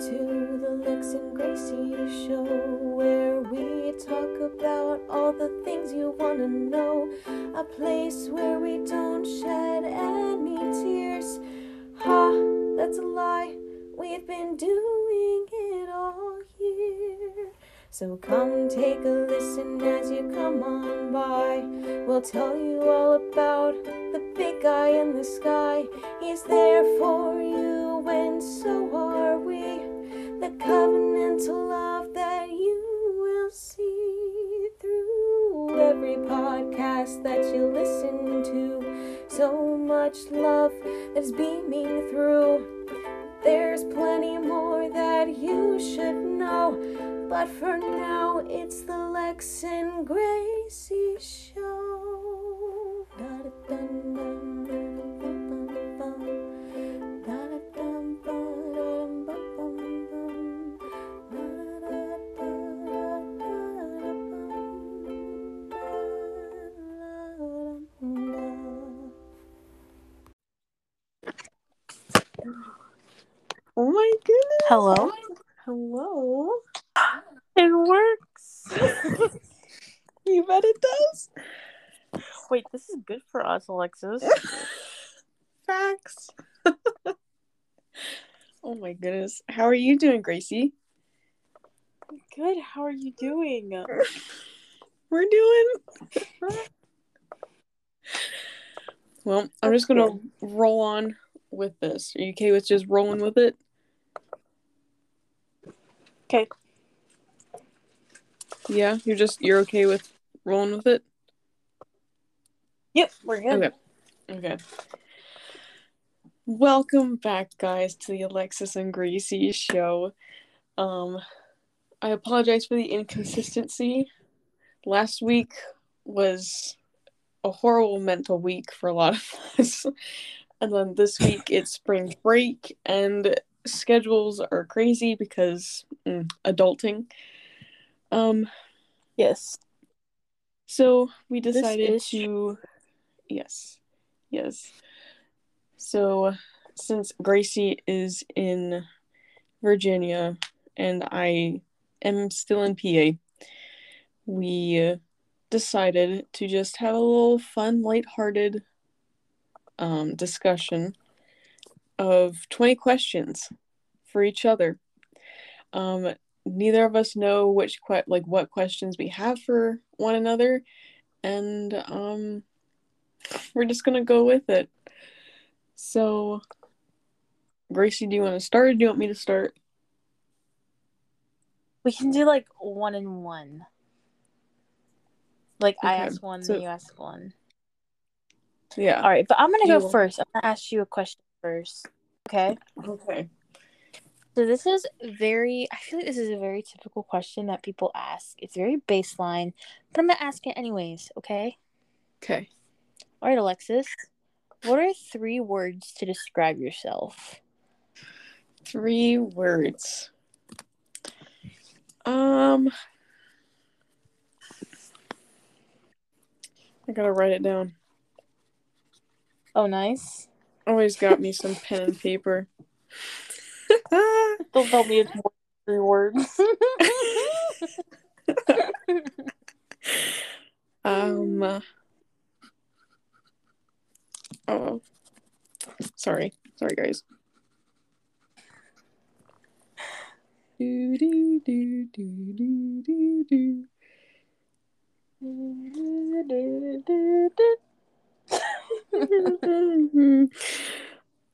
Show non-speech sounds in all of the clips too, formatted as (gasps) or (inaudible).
to the Lex and Gracie show where we talk about all the things you want to know. A place where we don't shed any tears. Ha, that's a lie. We've been doing it all year. So come take a listen as you come on by. We'll tell you all about the big guy in the sky. He's there for you, and so are we. The covenantal love that you will see through every podcast that you listen to. So much love that's beaming through. There's plenty more that you should know, but for now it's the Lex and Gracie show. Us, Alexis. (laughs) Facts. (laughs) oh my goodness. How are you doing, Gracie? Good. How are you doing? (laughs) We're doing. well, I'm just gonna roll on with this. Are you okay with just rolling with it? Okay. Yeah, you're just you're okay with rolling with it? Yep, we're good. Okay. Okay. Welcome back, guys, to the Alexis and Gracie show. Um, I apologize for the inconsistency. Last week was a horrible mental week for a lot of (laughs) us. And then this week it's spring break and schedules are crazy because mm, adulting. Um, Yes. so we decided to yes. Yes. So since Gracie is in Virginia and I am still in PA, we uh, decided to just have a little fun, lighthearted um, discussion of 20 questions for each other. Um, neither of us know which que- like what questions we have for one another and um we're just gonna go with it so gracie do you want to start or do you want me to start We can do like one and one. Like I ask one, so- then you ask one. yeah All right, but I'm gonna go first. I'm gonna ask you a question first. Okay. okay So this is very. I feel like this is a very typical question that people ask. It's very baseline, but I'm gonna ask it anyways. Okay. okay All right, Alexis. What are three words to describe yourself? three words um i gotta write it down Oh, nice. always got me some pen and paper (laughs) Don't tell me it's more than three words. (laughs) Um. Oh, sorry, sorry, guys. Do do do do do do do.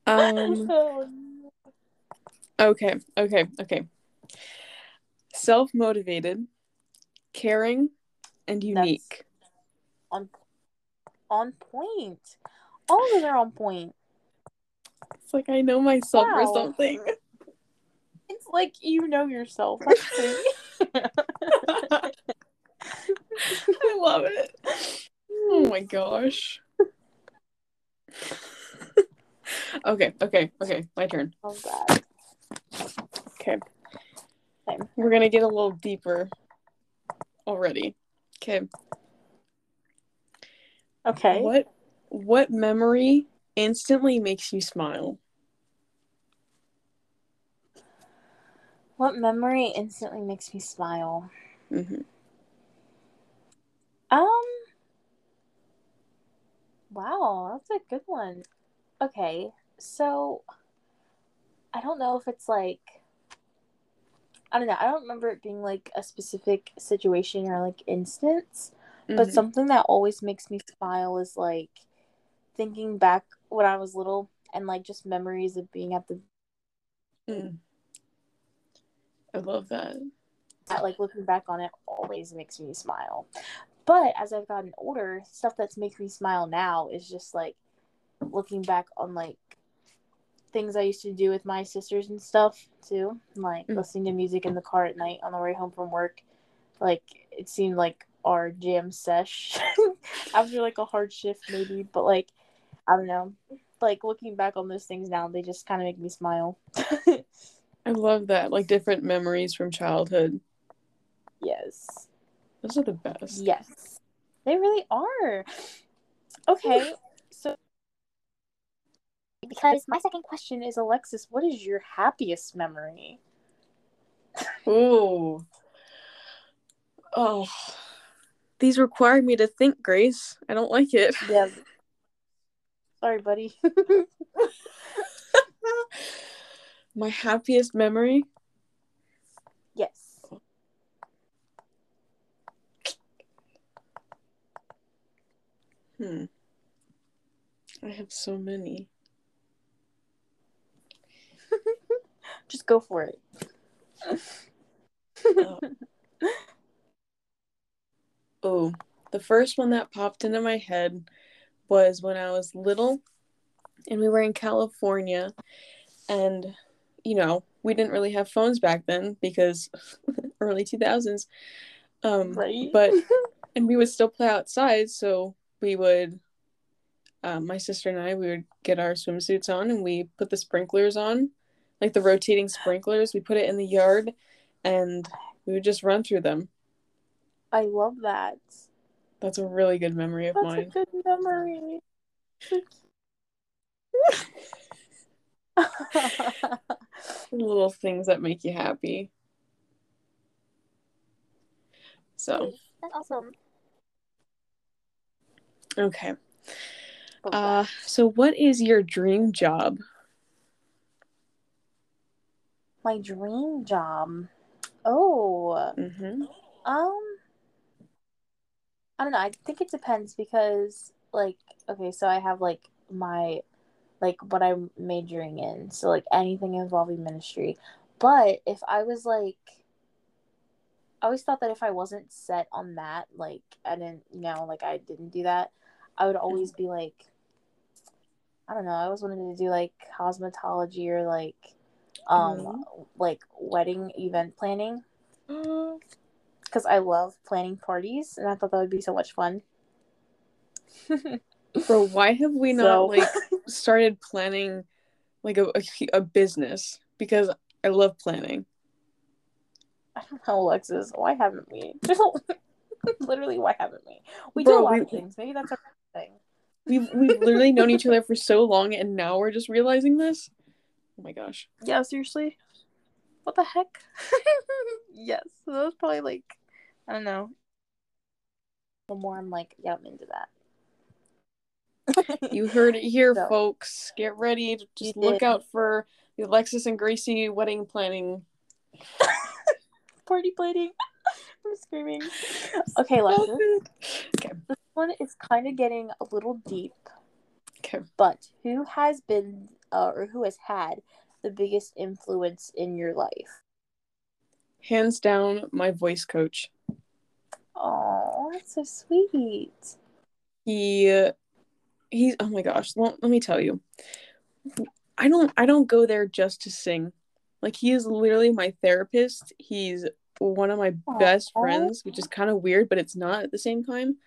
um. (laughs) Okay. Okay. Okay. Self motivated, caring, and unique. on on point. All of them are on point. It's like I know myself or something. It's like you know yourself. (laughs) I love it. Oh my gosh. okay, okay, okay. My turn. oh god. Okay. Same. We're gonna get a little deeper already. Okay. Okay. What what memory instantly makes you smile? What memory instantly makes me smile? hmm Um. Wow, that's a good one. Okay, so I don't know if it's like I don't know. I don't remember it being like a specific situation or like instance, but Mhm. something that always makes me smile is like thinking back when I was little and like just memories of being at the Mm. I love that. at, like looking back on it always makes me smile. But as I've gotten older, stuff that's making me smile now is just like looking back on like things I used to do with my sisters and stuff too. Like Mm. listening to music in the car at night on the way home from work. Like it seemed like our jam sesh (laughs) after like a hard shift maybe, but like I don't know. Like looking back on those things now, they just kind of make me smile. (laughs) I love that. Like different memories from childhood. yes. Those are the best. Yes. They really are. Okay. So because my second question is Alexis, what is your happiest memory? Oh. Oh. These require me to think, Grace. I don't like it. Yeah. Sorry, buddy. (laughs) My happiest memory? yes. Hmm. I have so many. (laughs) Just go for it. Uh, oh, the first one that popped into my head was when I was little and we were in California and you know, we didn't really have phones back then because (laughs) early 2000s. Um right. but (laughs) and we would still play outside so we would um, my sister and i we would get our swimsuits on and we put the sprinklers on like the rotating sprinklers we put it in the yard and we would just run through them I love that. That's a really good memory of That's mine That's a good memory. (laughs) little things that make you happy so That's awesome. okay uh so what is your dream job My dream job. Oh. mm-hmm. Um, I don't know. I think it depends because, like, okay, so I have like my, like, what I'm majoring in. So, like, anything involving ministry. But if I was like, I always thought that if I wasn't set on that, like, I didn't, you know, like, I didn't do that, I would always be like, I don't know. I always wanted to do like cosmetology or like, um, Mhm. like wedding event planning Uh, because I love planning parties, and I thought that would be so much fun. (laughs) bro why have we not So- like (laughs) started planning like a, a, a business because I love planning. I don't know, Alexis. Why haven't we? (laughs) Literally, why haven't we? We Bro, do a lot we- of things. Maybe that's our thing. We've we've literally known each other for so long, and now we're just realizing this. Oh my gosh! Yeah, seriously. What the heck? yes, that was probably like, I don't know. The more I'm like, yeah, I'm into that. You heard it here, (laughs) So- folks. Get ready. Just look did. out for the Alexis and Gracie wedding planning. (laughs) party planning. (laughs) I'm screaming. Okay, Alexis. Okay. This one is kind of getting a little deep. Okay. But who has been uh, or who has had the biggest influence in your life? Hands down, my voice coach. Oh, that's so sweet. he he's oh my gosh let, let me tell you. I don't i don't go there just to sing. Like he is literally my therapist. He's one of my best friends which is kind of weird but it's not at the same time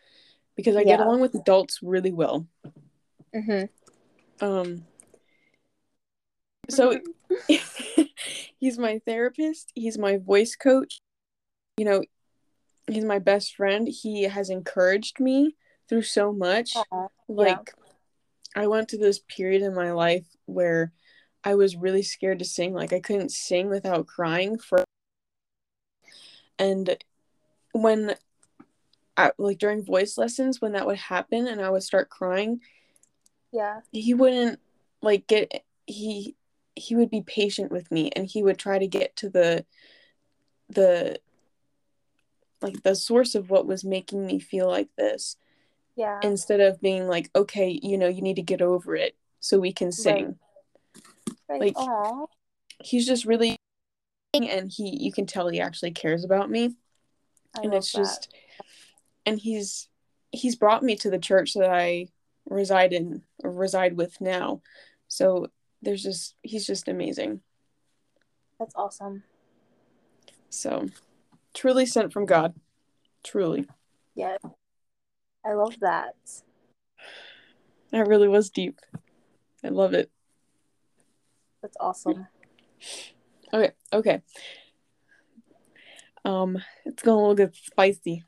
because i get along with adults really well. Mm-hmm. um so (laughs) he's my therapist. He's my voice coach. You know he's my best friend he has encouraged me through so much Aw, like i went through this period in my life where I was really scared to sing. Like I couldn't sing without crying for and when I, like during voice lessons when that would happen and I would start crying, Yeah. he wouldn't like get he he would be patient with me and he would try to get to the the like the source of what was making me feel like this Yeah. instead of being like okay you know you need to get over it so we can sing Right. like- Aw. he's just really and he you can tell he actually cares about me I and it's that. just and he's he's brought me to the church that I reside in or reside with now so there's just he's just amazing That's awesome. so truly sent from God truly Yeah. I love that. that really was deep I love it That's awesome. okay okay um it's going a little bit spicy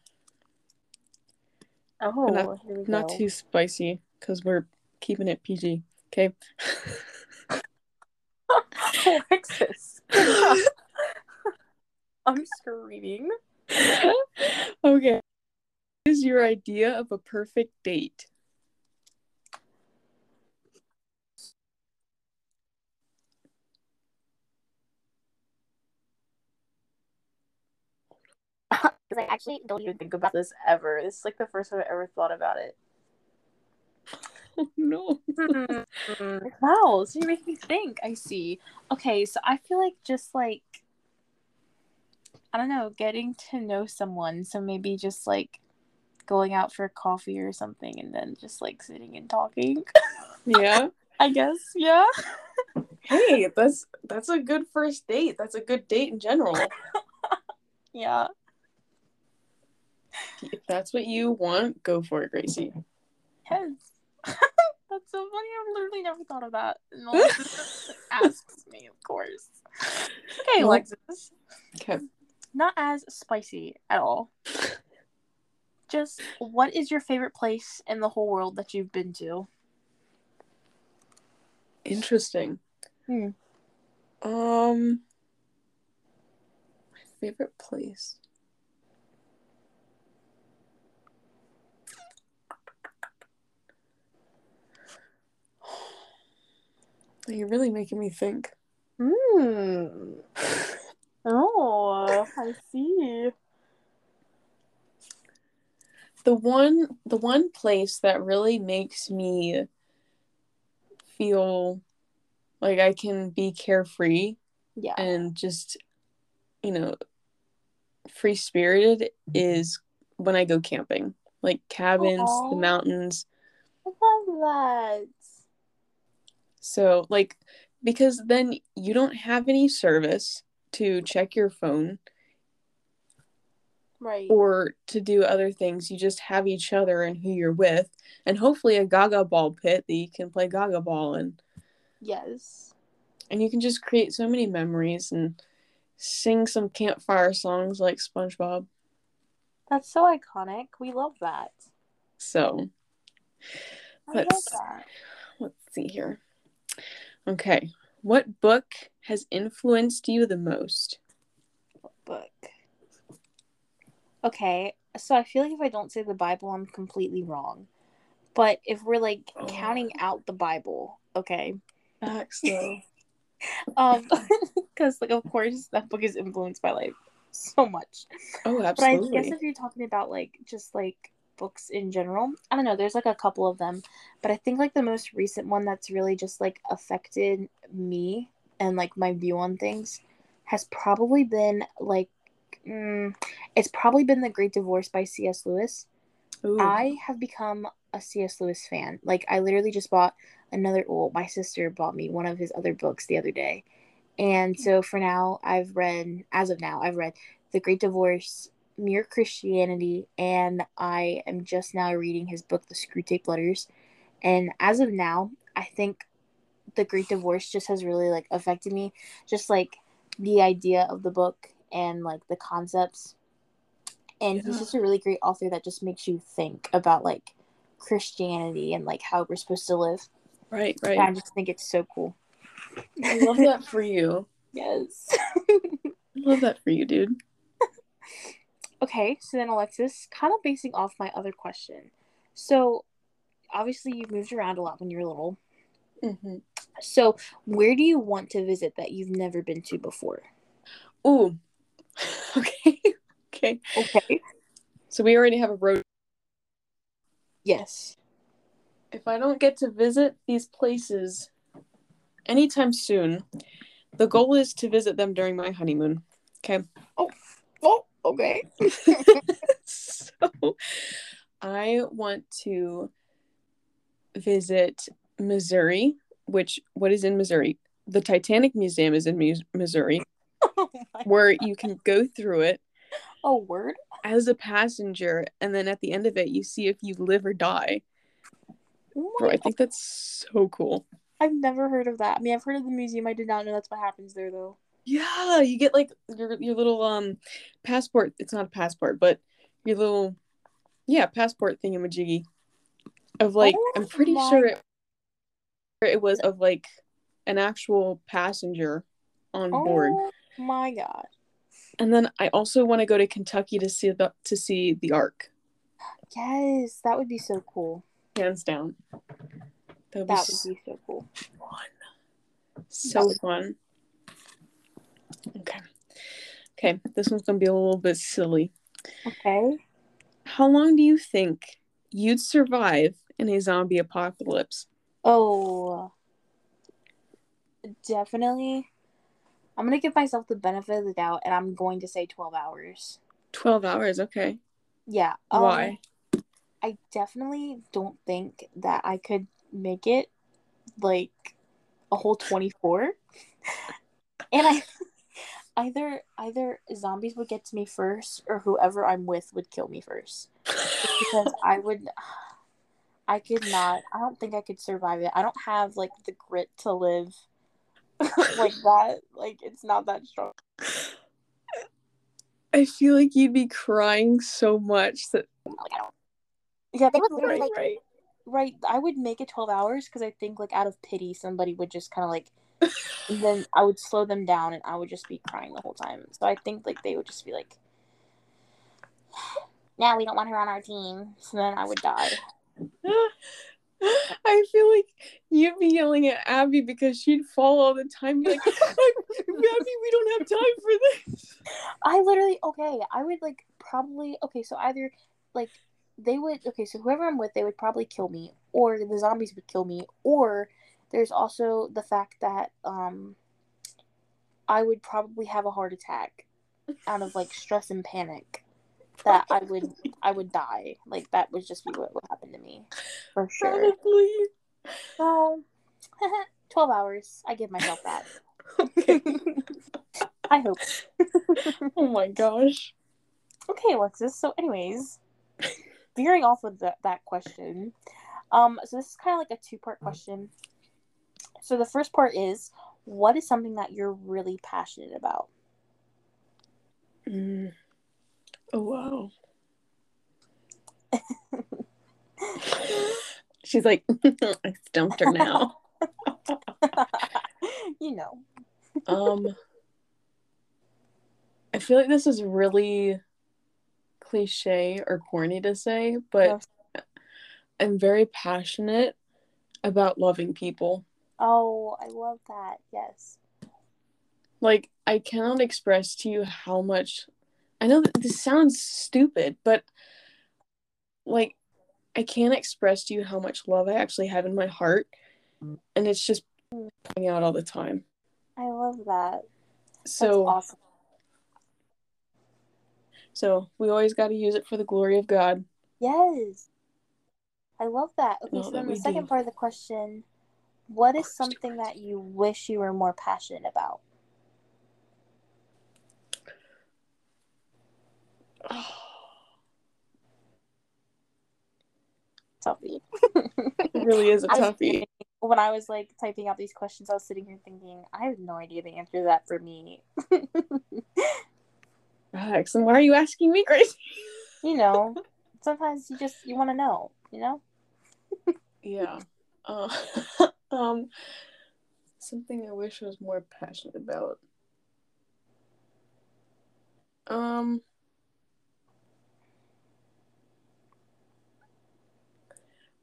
Oh, not- here we not too spicy because we're keeping it PG okay (laughs) Alexis. (laughs) I'm screaming. (laughs) okay. What is your idea of a perfect date? (laughs) Because I actually don't even think about this ever. This is like the first time I ever thought about it. Oh (laughs) no. Mm-hmm. wow, so you make me think. I see. Okay, so I feel like just like I don't know, getting to know someone. So maybe just like going out for coffee or something, and then just like sitting and talking. (laughs) Yeah. I guess. Yeah. (laughs) Hey, that's that's a good first date. That's a good date in general. (laughs) Yeah. if that's what you want, go for it, Gracie. Yes. That's so funny. I've literally never thought of that. And Alexis asks me, of course. Okay, Alexis. Okay. Not as spicy at all. Just what is your favorite place in the whole world that you've been to? Interesting. Hmm. Um my favorite place. (sighs) You're really making me think. Hmm. (laughs) Oh, I see. the one the one place that really makes me feel like I can be carefree Yeah. and just you know free spirited is when I go camping. Like cabins, Aw. the mountains. I love that. So like because then you don't have any service to check your phone Right. or to do other things. You just have each other and who you're with and hopefully a gaga ball pit that you can play gaga ball in. yes. and you can just create so many memories and sing some campfire songs like SpongeBob. That's so iconic. We love that. So I Let's- love that. let's see here. Okay, what book has influenced you the most? book. Okay, so I feel like if I don't say the Bible, I'm completely wrong. But if we're like Oh. counting out the Bible, okay, (laughs) um, (laughs) because like of course that book is influenced by like so much. oh, absolutely. But I guess if you're talking about like just like books in general, I don't know. There's like a couple of them, but I think like the most recent one that's really just like affected me and like my view on things has probably been like, mm, it's probably been The Great Divorce by C.S. Lewis. Ooh. I have become a C.S. Lewis fan. Like I literally just bought another. Well, my sister bought me one of his other books the other day, and so for now, I've read. As of now, I've read The Great Divorce, Mere Christianity, and I am just now reading his book, The Screwtape Letters. And as of now, I think The Great Divorce just has really like affected me. Just like the idea of the book and like the concepts. And he's just a really great author that just makes you think about like Christianity and like how we're supposed to live. right, And I just think it's so cool. I love that for you. (laughs) yes. (laughs) I love that for you, dude. (laughs) Okay, so then Alexis, kind of basing off my other question. So, obviously, you've moved around a lot when you were little. Mm-hmm. So, where do you want to visit that you've never been to before? Ooh. (laughs) okay. okay. Okay. So we already have a road. Yes. If I don't get to visit these places anytime soon, the goal is to visit them during my honeymoon. Okay. Oh, okay. (laughs) so I want to visit Missouri, which what is in Missouri? The Titanic Museum is in Mu- Missouri, (laughs) oh, where you can go through it oh, word. as a passenger, and then at the end of it, you see if you live or die. Bro, I think that's so cool. I've never heard of that. I mean, I've heard of the museum. I did not know that's what happens there, though. Yeah, you get like your your little um passport. It's not a passport, but your little yeah passport thingamajiggy of like Oh I'm pretty my- sure it it was of like an actual passenger on board. Oh my god. And then I also want to go to Kentucky to see the to see the Ark, Yes, that would be so cool. hands down. That would be, That so be so cool. fun. So fun. Okay. Okay, this one's gonna be a little bit silly. Okay. How long do you think you'd survive in a zombie apocalypse? Oh, definitely. I'm gonna give myself the benefit of the doubt, and I'm going to say 12 hours. 12 hours, okay. Yeah. um, Why? I definitely don't think that I could make it like a whole 24. (laughs) and I either either zombies would get to me first or whoever I'm with would kill me first. Because (laughs) I would I could not I don't think I could survive it. I don't have like the grit to live (laughs) like that. Like it's not that strong. I feel like you'd be crying so much that Like I don't Yeah, they would literally right, like right. right i would make it 12 hours because i think like out of pity somebody would just kind of like and then i would slow them down and i would just be crying the whole time so i think like they would just be like (sighs) now we don't want her on our team so then i would die (laughs) I feel like you'd be yelling at Abby because she'd fall all the time. Be like, (laughs) Abby, we don't have time for this. i literally okay i would like probably okay so either like they would okay so whoever i'm with they would probably kill me or the zombies would kill me or there's also the fact that um i would probably have a heart attack out of like stress and panic that i would i would die like that would just be what would happen to me for sure Probably. so (laughs) 12 hours i give myself that (laughs) Okay. i hope (laughs) Oh my gosh. Okay, Alexis. So, anyways, veering off of that that question, um, so this is kind of like a two part question. So the first part is, what is something that you're really passionate about? Mm. Oh wow. (laughs) She's like, (laughs) I stumped her now. (laughs) you know. um, I feel like this is really cliche or corny to say, but I'm very passionate about loving people. Oh, I love that. Yes. Like, I cannot express to you how much. I know that this sounds stupid, but like, I can't express to you how much love I actually have in my heart, and it's just hmm. coming out all the time. I love that. That's So, awesome. so we always got to use it for the glory of God. Yes. I love that. Okay, so that then the second do. part of the question, what is something that you wish you were more passionate about? (sighs) Tuffy. It really is a (laughs) toughie. when I was like typing out these questions, I was sitting here thinking, I have no idea the answer to that for me. (laughs) (laughs) Relax. And why are you asking me, Grace? you know, sometimes you just you want to know, you know. Yeah. Uh, um. Something I wish I was more passionate about. Um.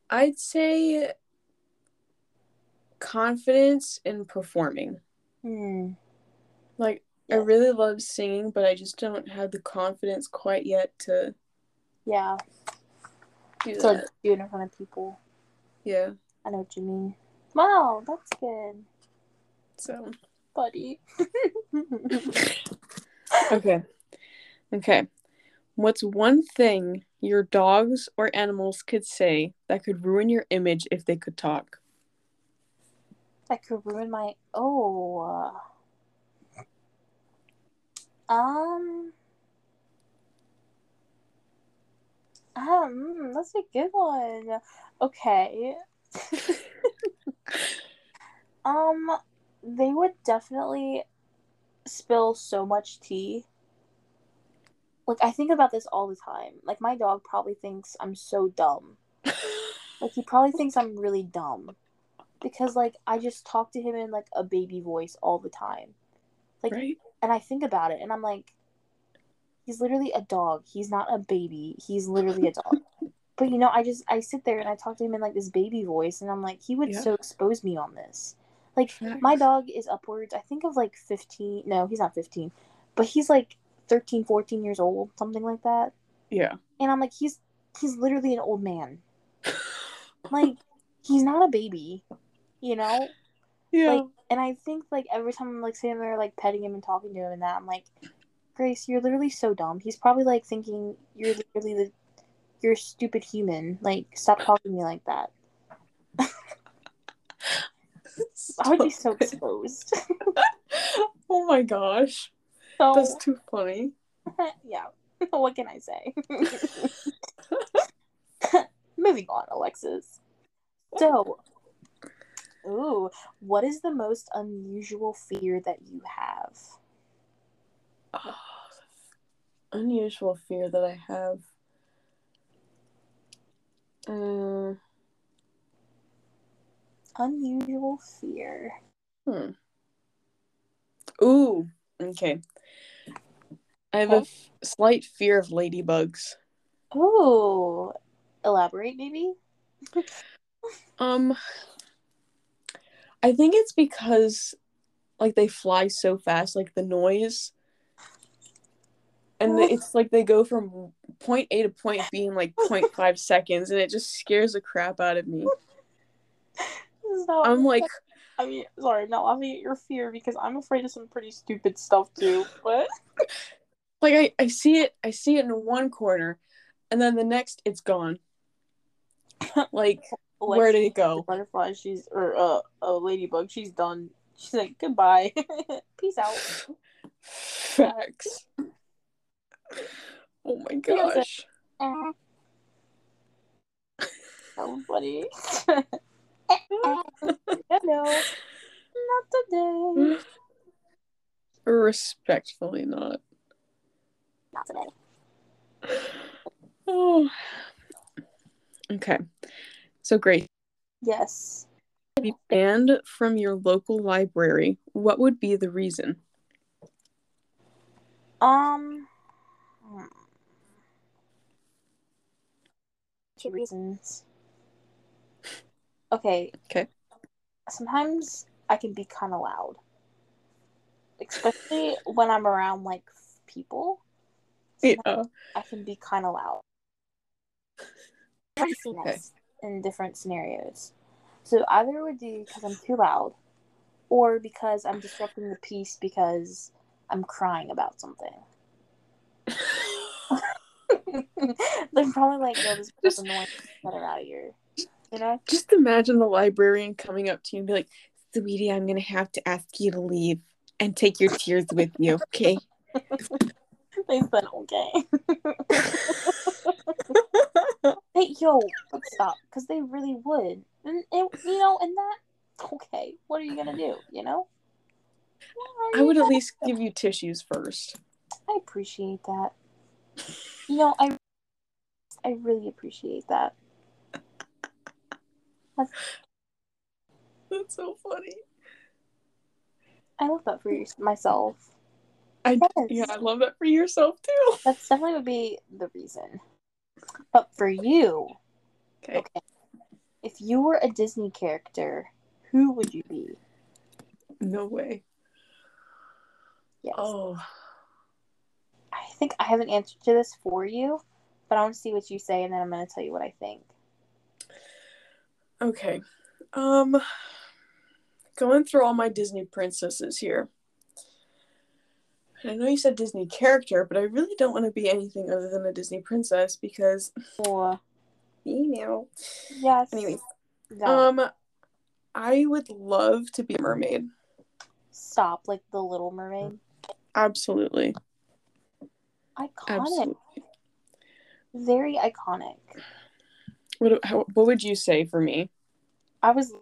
I'd say confidence in performing. Hmm. Like I really love singing, but I just don't have the confidence quite yet to Yeah. do that. do it in front of people. Yeah. I know what you mean. Wow, that's good, So buddy. (laughs) okay. Okay. What's one thing your dogs or animals could say that could ruin your image if they could talk? that could ruin my oh. Um. Um, that's a good one. Okay. (laughs) um, they would definitely spill so much tea. Like I think about this all the time. Like my dog probably thinks I'm so dumb. (laughs) Like he probably thinks I'm really dumb. Because like I just talk to him in like a baby voice all the time. Like right? and I think about it and I'm like he's literally a dog. He's not a baby. He's literally a dog. (laughs) but you know, I just I sit there and I talk to him in like this baby voice and I'm like he would Yeah. so expose me on this. Like my dog is upwards I think of like 15. No, he's not 15. But he's like 13, 14 years old, something like that. Yeah. And I'm like he's he's literally an old man. (laughs) Like he's not a baby, you know? Yeah. Like, and I think like every time I'm like sitting there like petting him and talking to him and that, I'm like, Grace, you're literally so dumb. He's probably like thinking you're literally the you're a stupid human. Like, stop talking to me like that. (laughs) I would be so exposed. (laughs) oh my gosh. so That's too funny. (laughs) yeah. what can I say? Moving on, Alexis. So, ooh, what is the most unusual fear that you have? Oh, (sighs) unusual fear that I have. Uh, Unusual fear. hmm. Ooh. Okay. I have a Okay. slight fear of ladybugs. Ooh, elaborate maybe. (laughs) Um, I think it's because like they fly so fast, like the noise, and the- it's like they go from point A to point B in like 0.5 seconds, and it just scares the crap out of me. (laughs) This is not- I'm like, (laughs) I mean, sorry, I'm not laughing at your fear because I'm afraid of some pretty stupid stuff too. But (laughs) like I, I see it, I see it in one corner, and then the next it's gone. Like, where did it go? Butterfly, she's or uh, a ladybug. She's done. She's like goodbye, peace out. Facts. Oh my does it. gosh. So funny. (laughs) (laughs) Hello, not today. Respectfully not. Not today. (sighs) Oh. Okay. So great. Yes. Be banned from your local library, what would be the reason? Um. Hmm. Two reasons. Okay. Okay. Sometimes I can be kind of loud, especially (laughs) when I'm around like people. Yeah. I can be kind of loud. I've seen Okay. this in different scenarios. So either it would be because I'm too loud, or because I'm disrupting the peace because I'm crying about something. (laughs) They're probably like, no, this is Just- annoying. Get her out of here. You know? Just imagine the librarian coming up to you and be like, Sweetie, I'm gonna have to ask you to leave and take your tears with you, okay? (laughs) They said okay. (laughs) hey, yo, stop, because they really would. And it, you know, and that. Okay, what are you gonna do? You know? I would at least give you tissues first. I appreciate that. You know, I I really appreciate that. That's That's so funny. I love that for myself. I Yes. yeah, I love that for yourself too. That's definitely would be the reason. But for you, Okay. okay, if you were a Disney character, who would you be? No way. Yes. Oh. I think I have an answer to this for you, but I want to see what you say, and then I'm going to tell you what I think. Okay. Um going through all my Disney princesses here. I know you said Disney character, but I really don't want to be anything other than a Disney princess because Or female. yes, Anyways, no, um I would love to be a mermaid. stop like the Little Mermaid. Absolutely. Iconic, Absolutely. very iconic. What how, what would you say for me? I was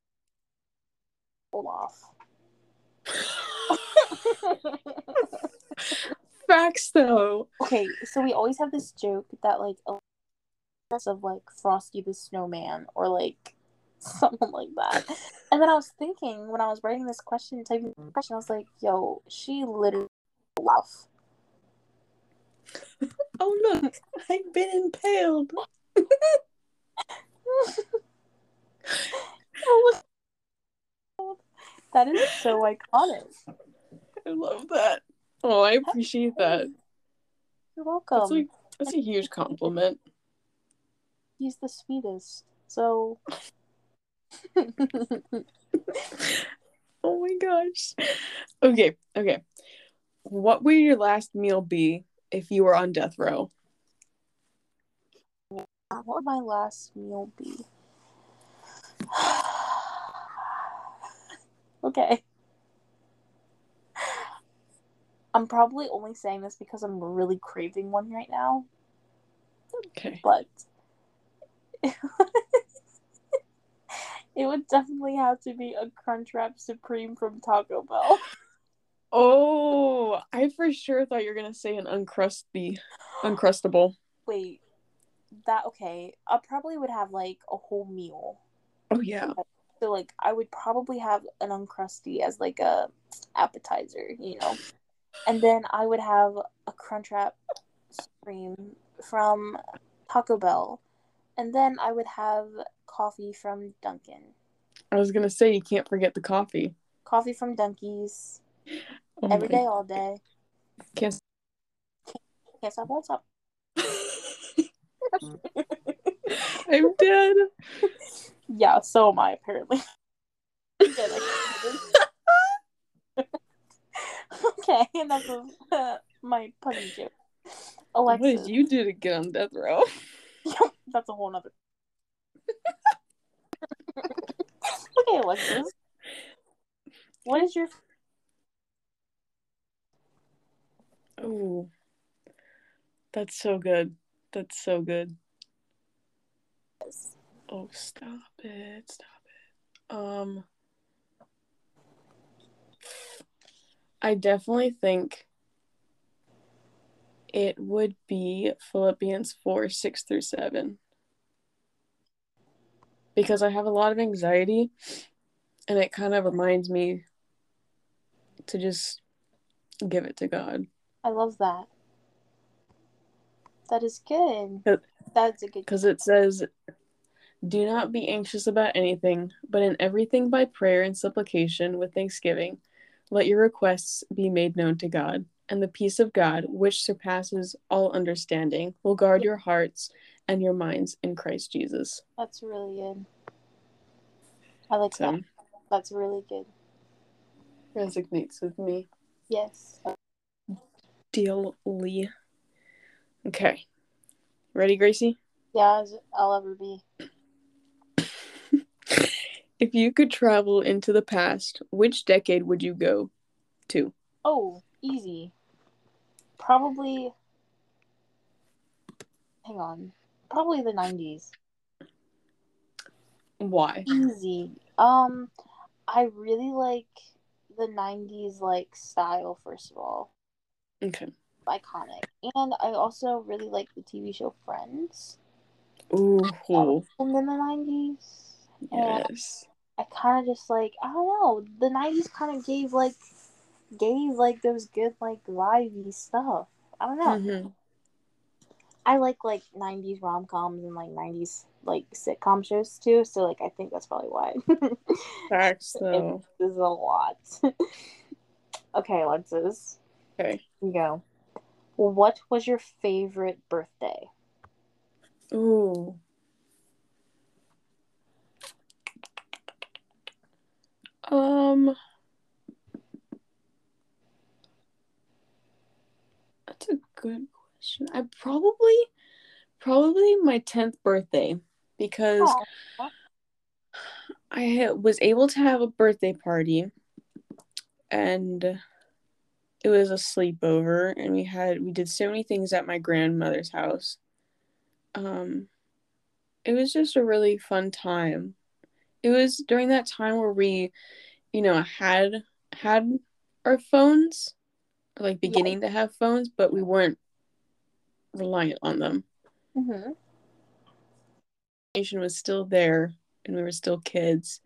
Olaf. (laughs) Facts though. okay, so we always have this joke that like of like Frosty the Snowman or like (laughs) something like that. And then I was thinking when I was writing this question, typing the question, I was like, "Yo, she literally Olaf." Oh look, I've been (laughs) impaled. that is so iconic. I love that. Oh, I appreciate that. You're That's welcome. like that's a huge compliment. He's the sweetest. So (laughs) Oh my gosh. Okay, okay. What would your last meal be if you were on death row? what would my last meal be? (sighs) okay. I'm probably only saying this because I'm really craving one right now, Okay. but (laughs) it would definitely have to be a Crunchwrap Supreme from Taco Bell. Oh, I for sure thought you were gonna say an uncrusty, (gasps) uncrustable. Wait, that okay? I probably would have like a whole meal. Oh yeah. So like I would probably have an uncrusty as like a appetizer, you know. And then I would have a Crunchwrap Supreme from Taco Bell. And then I would have coffee from Dunkin'. I was gonna say you can't forget the coffee. Coffee from Dunkies. Oh Every my- all day. Can't. Can't stop, won't stop. I'm dead. Yeah, so am I apparently. (laughs) Okay, and that's uh, my punny joke. What Alexis, did you do to get on death row? (laughs) that's a whole nother. (laughs) okay, Alexis, what is your Oh, that's so good. That's so good. Oh, stop it. Stop it. Um, I definitely think it would be Philippians 4 6 through 7. Because I have a lot of anxiety, and it kind of reminds me to just give it to God. I love that. That is good. Uh, That's a good. Because it says, Do not be anxious about anything, but in everything by prayer and supplication with thanksgiving, let your requests be made known to God. And the peace of God, which surpasses all understanding, will guard your hearts and your minds in Christ Jesus. That's really good. I like So, that. That's really good. resonates with me. Yes. Deal Lee. Okay. Ready, Gracie? Yeah, as I'll ever be. (laughs) If you could travel into the past, which decade would you go to? Oh, easy. Probably. Hang on. Probably the nineties. Why? Easy. Um, I really like the nineties like style. First of all, Okay. iconic, and I also really like the TV show Friends. Ooh. And in the nineties, Yeah. Yes. I kind of just like I don't know. The nineties kind of gave like gays like those good like vibey stuff. I don't know. hmm I like like '90s rom coms and like '90s like sitcom shows too. So like I think that's probably why. Facts (laughs) though. This is a lot. (laughs) okay, Alexis, Okay. here you go. What was your favorite birthday? Ooh. Um. That's a good question. I probably, probably my tenth birthday because Aw. I was able to have a birthday party, and it was a sleepover, and we had we did so many things at my grandmother's house. Um, it was just a really fun time. It was during that time where we, you know, had had our phones, like beginning to have phones, but we weren't reliant on them. Mm-hmm. Nation was still there, and we were still kids,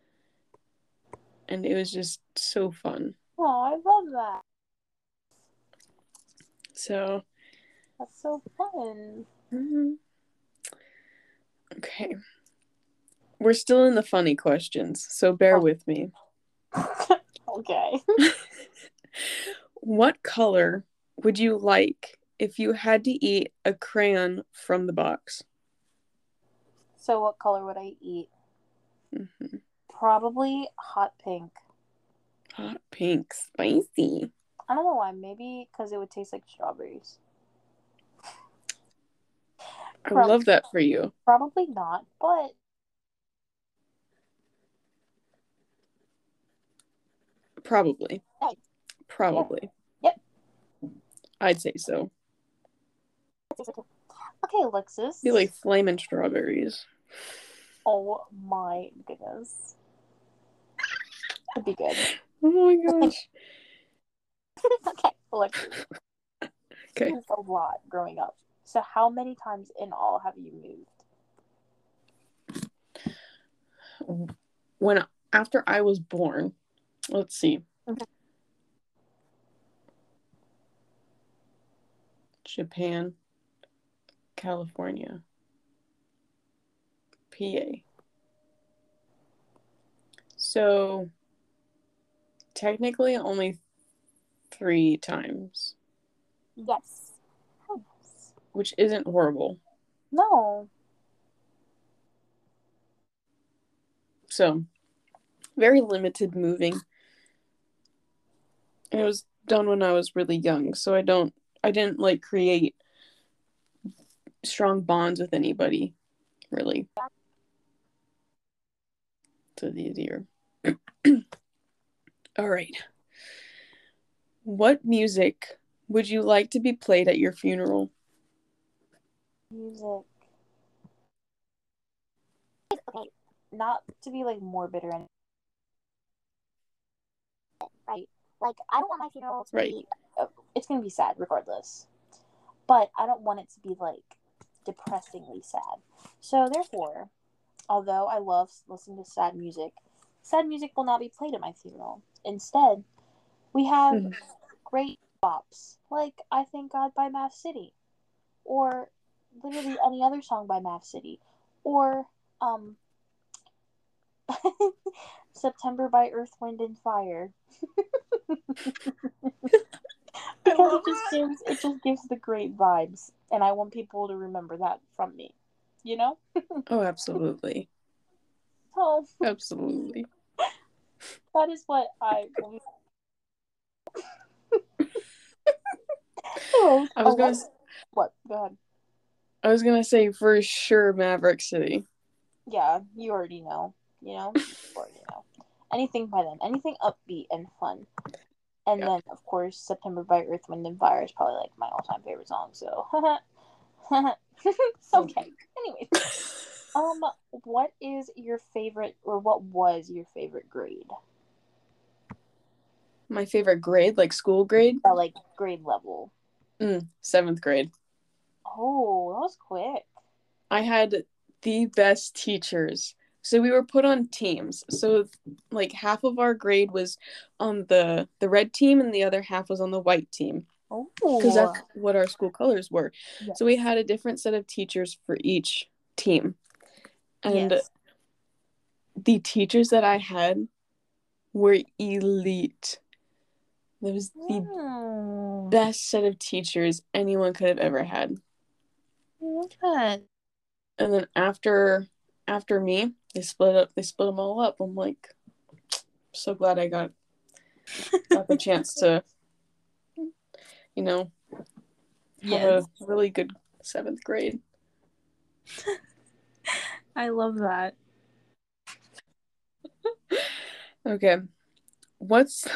and it was just so fun. Oh, I love that. So, That's so fun. mhm. okay, we're still in the funny questions, so bear Oh. with me. (laughs) okay. (laughs) What color would you like if you had to eat a crayon from the box? So what color would I eat? hmm Probably hot pink. Hot pink, spicy. I don't know why. Maybe because it would taste like strawberries. I Prob- love that for you. Probably not, but Probably. Right. Probably. Yep. I'd say so. okay, Alexis. Be like flaming strawberries. Oh my goodness. That'd be good. Oh my gosh. (laughs) (laughs) okay, Alexis. Okay. A lot growing up. So how many times in all have you moved? When after I was born, let's see. Okay. Japan, California, PA. So technically only three times, Yes. Yes. which isn't horrible. No. So very limited moving. It was done when I was really young, so I don't I didn't like create strong bonds with anybody, really. So it's easier. (clears throat) All right. What music would you like to be played at your funeral? Music. Okay, not to be like morbid or anything. Right. Like I don't want my funeral to Right. be. uh, It's gonna be sad regardless, but I don't want it to be like depressingly sad. So therefore, although I love listening to sad music, sad music will not be played at my funeral. Instead, we have Mhm. great bops like "I Thank God" by Maverick City, or literally any other song by Maverick City, or um (laughs) September by Earth, Wind and Fire. (laughs) because it just gives it just gives the great vibes and I want people to remember that from me. You know? (laughs) Oh, absolutely. Oh. Absolutely. that is what I oh, I was oh, gonna what? what? Go ahead. I was gonna say for sure Maverick City. Yeah, you already know. You know? You already know. Anything by them. Anything upbeat and fun. And Yeah. then of course September by Earth, Wind and Fire is probably like my all time favorite song, so (laughs) Okay. Anyways. Um, what is your favorite, or what was your favorite grade? My favorite grade, like school grade, Uh, like grade level. mm, seventh grade. Oh, that was quick. I had the best teachers. so we were put on teams. So like half of our grade was on the the red team and the other half was on the white team Oh, because that's what our school colors were. Yes. So we had a different set of teachers for each team. And Yes. the teachers that I had were elite. That was the Oh, best set of teachers anyone could have ever had. look at And then after after me, they split up they split them all up. I'm like so glad I got got the chance to you know have a really good seventh grade. (laughs) I love that. (laughs) Okay. What's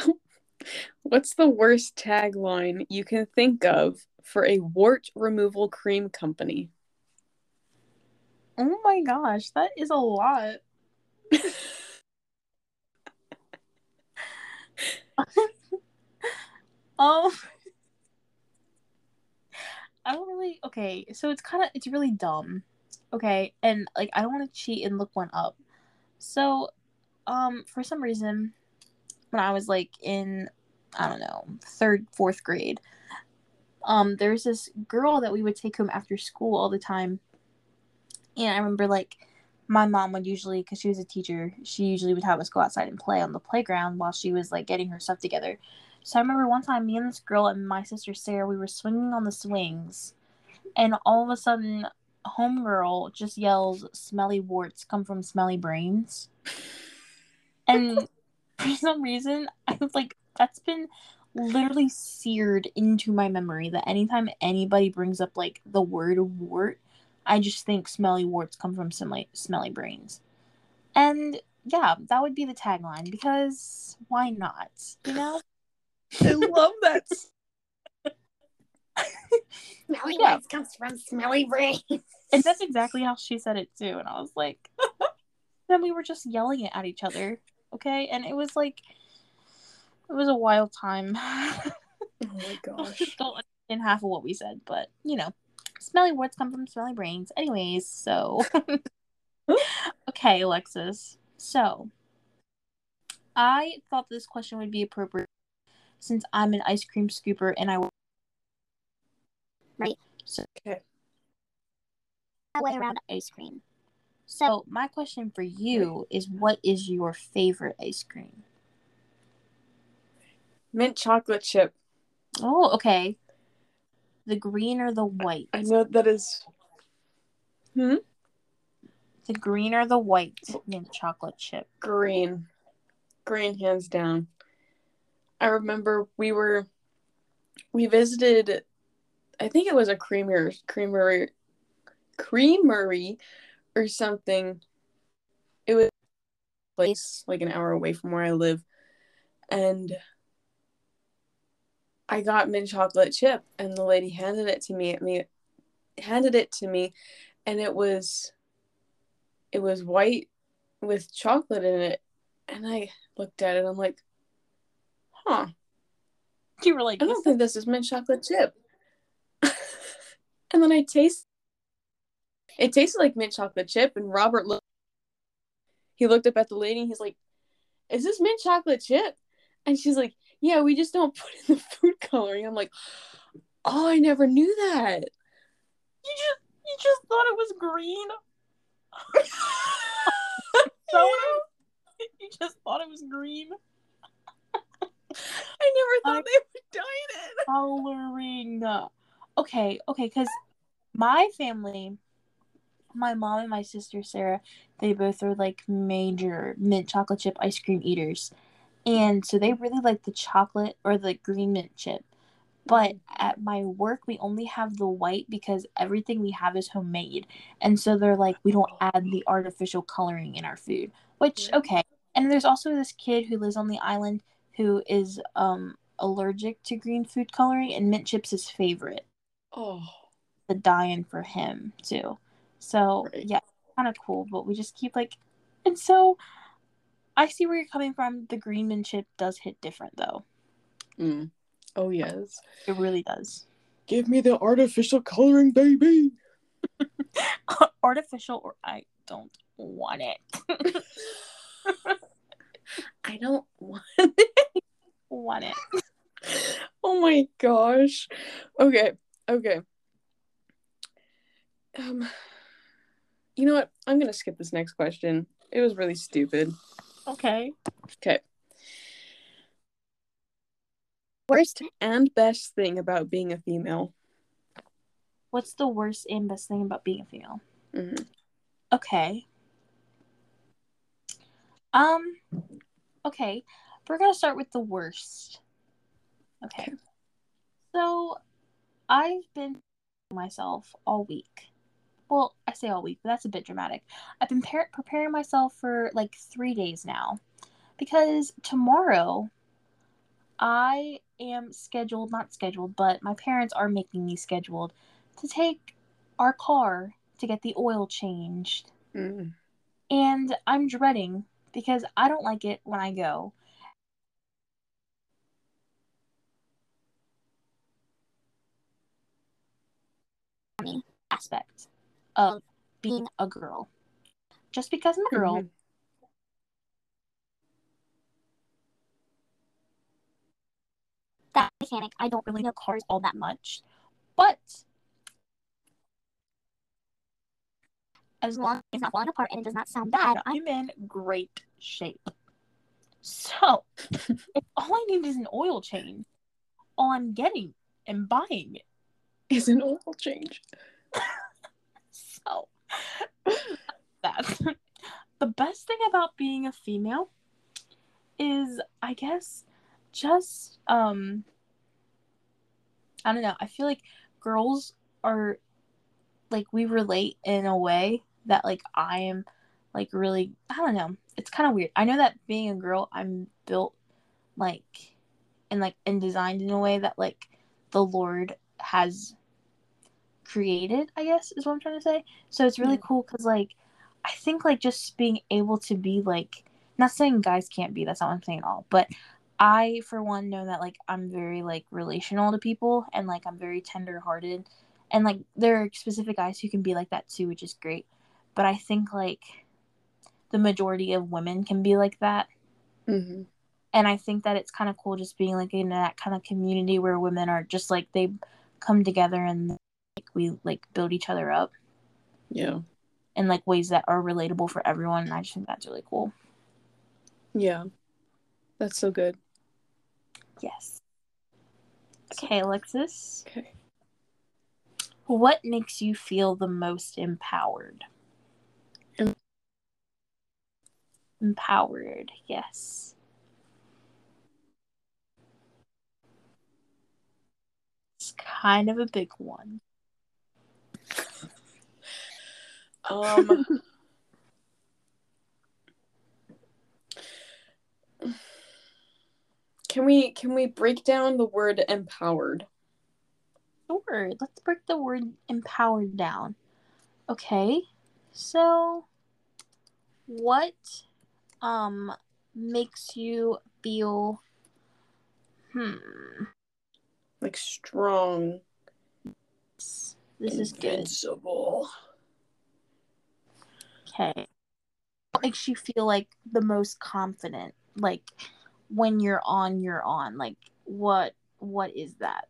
what's the worst tagline you can think of for a wart removal cream company? Oh my gosh, that is a lot. (laughs) um I don't really okay, so it's kind of it's really dumb. Okay, and like I don't want to cheat and look one up. So, um for some reason when I was like in I don't know, 3rd, 4th grade, um there was this girl that we would take home after school all the time. And I remember like my mom would usually because she was a teacher she usually would have us go outside and play on the playground while she was like getting her stuff together. So i remember one time me and this girl and my sister sarah we were swinging on the swings. And all of a sudden homegirl just yells smelly warts come from smelly brains. And for some reason i was like that's been literally seared into my memory that anytime anybody brings up like the word wart I just think smelly warts come from smelly smelly brains. And yeah, that would be the tagline because why not? You know? (laughs) I love that. (laughs) Smelly Yeah. words comes from smelly brain. And that's exactly how she said it too. And I was like (laughs) then we were just yelling it at each other. Okay? And it was like it was a wild time. (laughs) Oh my (laughs) gosh. Don't understand half of what we said, but you know. Smelly words come from smelly brains. Anyways, so (laughs) okay, Alexis. So I thought this question would be appropriate since I'm an ice cream scooper and I Right. So Okay. I went around ice cream. so my question for you is what is your favorite ice cream? Mint chocolate chip. Oh, okay. The green or the white? I know that is Hmm? The green or the white mint chocolate chip? green. Green hands down. I remember we were we visited I think it was a creamer creamery creamery or something. It was place like an hour away from where I live. And I got mint chocolate chip and the lady handed it to me at me handed it to me and it was it was white with chocolate in it. And I looked at it I'm like huh. You were like, I don't think this is mint chocolate chip. (laughs) And then I taste it tasted like mint chocolate chip and Robert looked he looked up at the lady and he's like is this mint chocolate chip? And she's like yeah we just don't (laughs) put in the food coloring I'm like oh I never knew that You just you just thought it was green. (laughs) So you just thought it was green. I never thought I- they were dyeing it. Coloring. Okay, okay, because my family, my mom and my sister Sarah, they both are like major mint chocolate chip ice cream eaters. And so they really like the chocolate or the green mint chip. But at my work, we only have the white because everything we have is homemade. And so they're like, we don't add the artificial coloring in our food, which, okay. And there's also this kid who lives on the island who is um, allergic to green food coloring, and mint chips his favorite. Oh, The dying for him, too. So, Right. yeah, kind of cool. But we just keep like. And so I see where you're coming from. The green mint chip does hit different, though. mm. oh yes. It really does. Give me the artificial coloring, baby. (laughs) artificial or I don't want it. (laughs) I don't want (laughs) it. want it. Oh my gosh. Okay. Okay. Um You know what? I'm going to skip this next question. It was really stupid. Okay. Okay. Worst and best thing about being a female. What's the worst and best thing about being a female? hmm Okay. Um okay. We're gonna start with the worst. Okay. Okay. So I've been myself all week. Well, I say all week, but that's a bit dramatic. I've been par- preparing myself for like three days now because tomorrow I am scheduled, not scheduled, but my parents are making me scheduled to take our car to get the oil changed. Mm. And I'm dreading because I don't like it when I go. Aspect of being a girl. Just because I'm a girl, Mhm. that mechanic, I don't really know cars all that much. But as long as it's not falling apart and it does not sound bad, I'm in great shape. So, (laughs) if all I need is an oil change, all I'm getting and buying Is an oil change. (laughs) So that's the best thing about being a female is I guess just um I don't know. I feel like girls are like we relate in a way that like I am like really I don't know. It's kind of weird. I know that being a girl I'm built like and like and designed in a way that like the Lord has created, I guess is what I'm trying to say. So it's really Yeah. cool cuz like I think like just being able to be like not saying guys can't be, that's not what I'm saying at all, but I for one know that like I'm very like relational to people and like I'm very tender hearted and like there are specific guys who can be like that too, which is great. But I think like the majority of women can be like that hmm and I think that it's kind of cool just being like in that kind of community where women are just like they come together and we like build each other up Yeah. in like ways that are relatable for everyone and I just think that's really cool. Yeah. That's so good. Yes. Okay, Alexis, Okay. what makes you feel the most empowered? Em- empowered, yes. It's kind of a big one. Um (laughs) Can we can we break down the word empowered? Sure, let's break the word empowered down. Okay, so what um makes you feel hmm Like strong, this is good. invincible. Okay. What makes you feel like the most confident? Like when you're on, you're on. Like what what is that?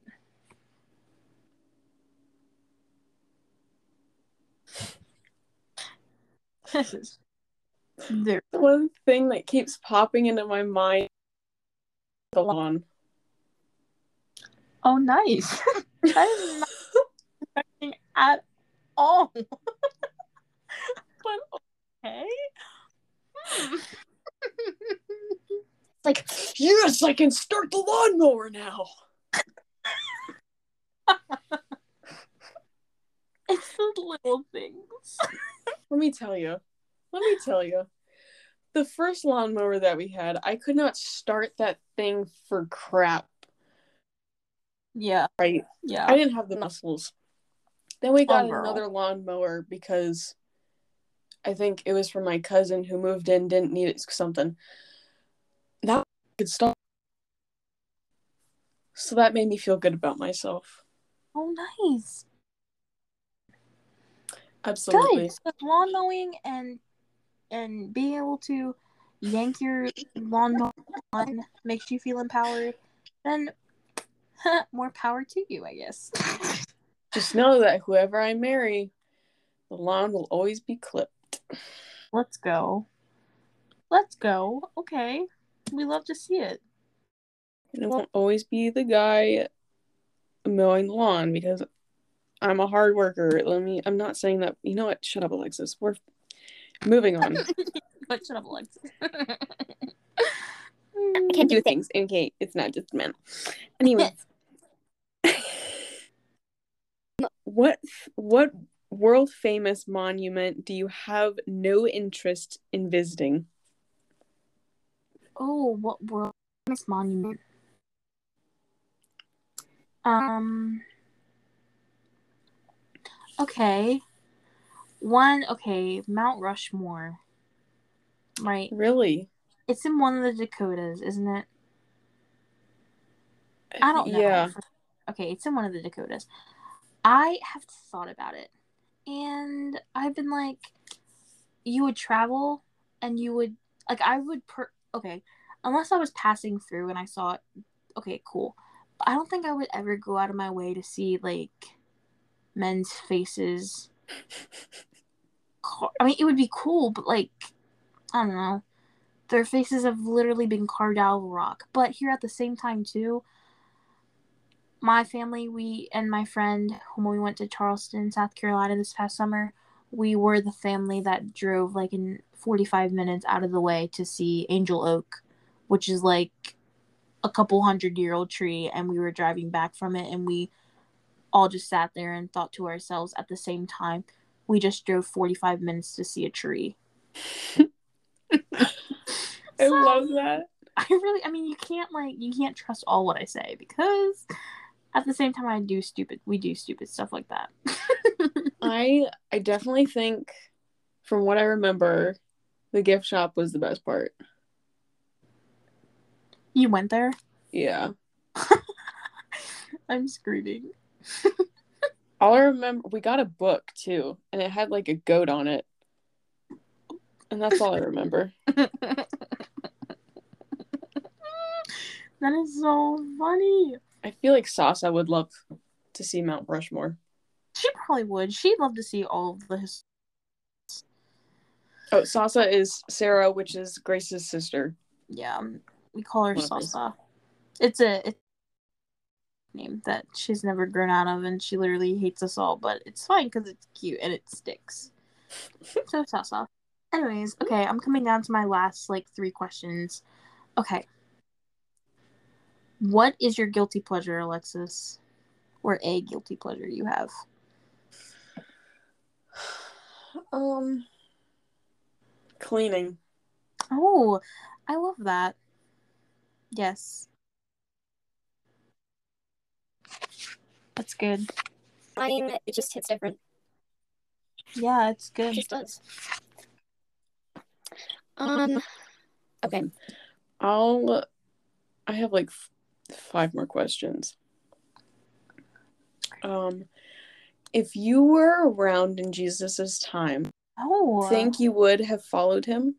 (laughs) this is The one thing that keeps popping into my mind salon. Oh nice. (laughs) that is not (laughs) at all. But okay. Hmm. Like, yes, I can start the lawnmower now. it's the little things. Let me tell you. Let me tell you. The first lawnmower that we had, I could not start that thing for crap. Yeah. Right. Yeah. I didn't have the muscles. Then we got another lawnmower because I think it was from my cousin who moved in, didn't need it, something. That could stop. So that made me feel good about myself. Oh nice. Absolutely. Good. Lawn mowing and and being able to yank your lawnmower on makes you feel empowered, then (laughs) more power to you, I guess. Just know that whoever I marry, the lawn will always be clipped. Let's go. Let's go. Okay. We love to see it. And it won't always be the guy mowing the lawn because I'm a hard worker. Let me I'm not saying that you know what? Shut up, Alexis. We're moving on. (laughs) But shut up, Alexis. I can't do things. Okay, it's not just men. Anyways. (laughs) (laughs) what what world famous monument do you have no interest in visiting? Oh, what world famous monument? Um. Okay. One. Okay, Mount Rushmore. Right. Really? It's in one of the Dakotas, isn't it? I don't know. Yeah. Okay, it's in one of the Dakotas. I have thought about it. And I've been like, you would travel and you would, like, I would, per, okay, unless I was passing through and I saw it, okay, cool. But I don't think I would ever go out of my way to see, like, men's faces. I mean, it would be cool, but, like, I don't know. Their faces have literally been carved out of rock. But here at the same time, too, my family, we and my friend, when we went to Charleston, South Carolina this past summer, we were the family that drove like in 45 minutes out of the way to see Angel Oak, which is like a couple hundred year old tree. And we were driving back from it, and we all just sat there and thought to ourselves at the same time, we just drove 45 minutes to see a tree. (laughs) I So- love that. I really, I mean, you can't like, you can't trust all what I say because at the same time, I do stupid, we do stupid stuff like that. (laughs) I I definitely think from what I remember, the gift shop was the best part. you went there? Yeah. (laughs) I'm screaming. (laughs) All I remember we got a book too, and it had like a goat on it. And that's all I remember. that is so funny. I feel like Sasa would love to see Mount Rushmore. She probably would. She'd love to see all of the his- Oh, Sasa is Sarah, which is Grace's sister. yeah, we call her hers. It's a it's a name that she's never grown out of, and she literally hates us all. But it's fine because it's cute and it sticks. (laughs) so Salsa. Anyways, okay, I'm coming down to my last like three questions. Okay, what is your guilty pleasure, Alexis, or a guilty pleasure you have? Um cleaning. Oh, I love that. Yes. That's good. Mine, it just hits different. Yeah, it's It good. just does. Um. Okay. I'll I have like f- five more questions. Um if you were around in Jesus's time, Oh, think you would have followed him?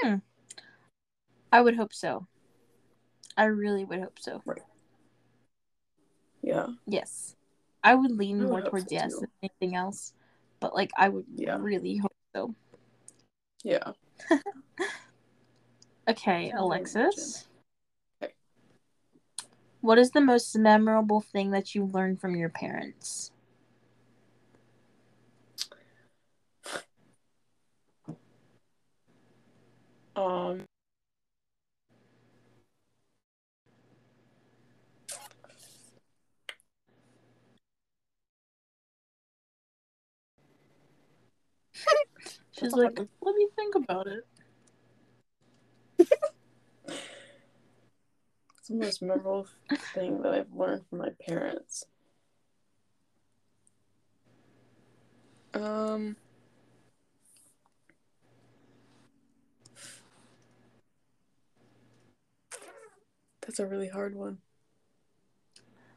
Hmm. I would hope so. I really would hope so. Yeah. Yes. I would lean I would more towards so, yes too. than anything else. But like I would Yeah. really hope so. Yeah. (laughs) Okay, Alexis. Okay. What is the most memorable thing that you learned from your parents? Um (laughs) She's like, let me think about it. It's the most memorable thing that I've learned from my parents. Um, that's a really hard one.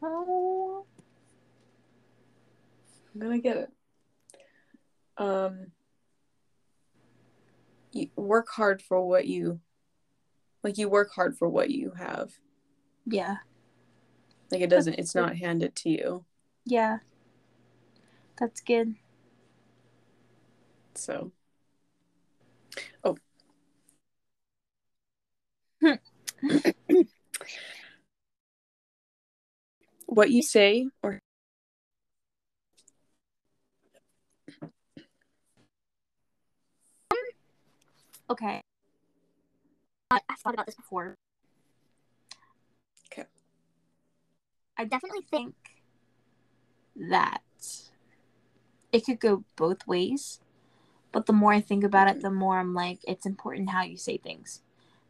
Oh, I'm gonna get it. Um, work hard for what you like you work hard for what you have. Yeah. Like it doesn't it's not handed to you. Yeah. That's good. So Oh. (coughs) what you say or Okay. I've thought about this before. Okay. I definitely think that it could go both ways. But the more I think about it, the more I'm like, it's important how you say things.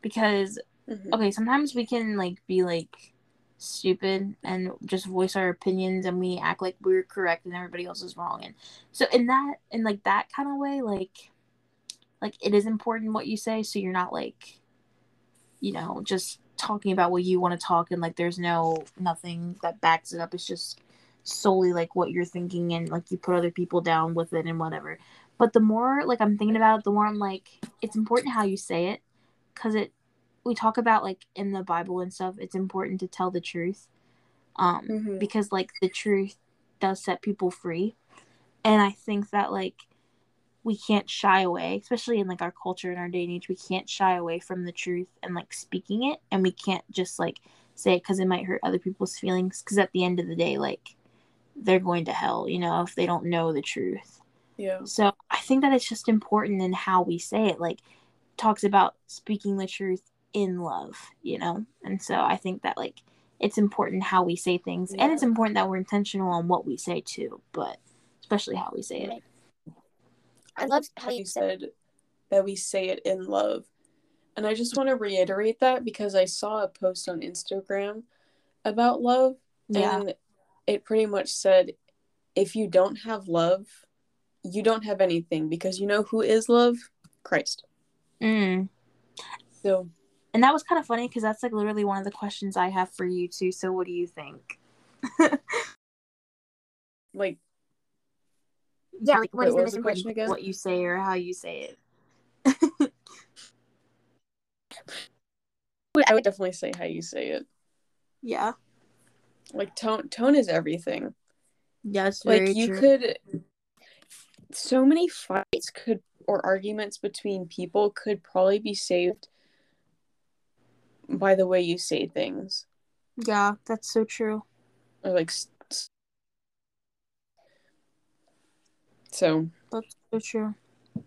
Because, Mhm. okay, sometimes we can, like, be, like, stupid and just voice our opinions and we act like we're correct and everybody else is wrong. And so, in that, in, like, that kind of way, like, like it is important what you say so you're not like you know just talking about what you want to talk and like there's no nothing that backs it up. It's just solely like what you're thinking and like you put other people down with it and whatever. But the more like i'm thinking about it the more i'm like it's important how you say it because it we talk about like in the bible and stuff it's important to tell the truth um Mhm. because like the truth does set people free. And i think that like we can't shy away especially in like our culture in our day and age we can't shy away from the truth and like speaking it and we can't just like say it because it might hurt other people's feelings because at the end of the day like they're going to hell you know if they don't know the truth. Yeah. so i think that it's just important in how we say it like talks about speaking the truth in love you know? And so i think that like it's important how we say things and it's important that we're intentional on what we say too but especially how we say it I love how you said said that we say it in love. And I just want to reiterate that because I saw a post on Instagram about love yeah and it pretty much said if you don't have love, you don't have anything because you know who is love? Christ. mm. So, and that was kind of funny because that's like literally one of the questions i have for you too so what do you think (laughs) like, yeah, like what Wait, is what the was the most question again? what you say or how you say it (laughs) I would definitely say how you say it. yeah Like tone tone is everything. yes like you could so many fights could or arguments between people could probably be saved by the way you say things yeah that's so true or like so that's so true. but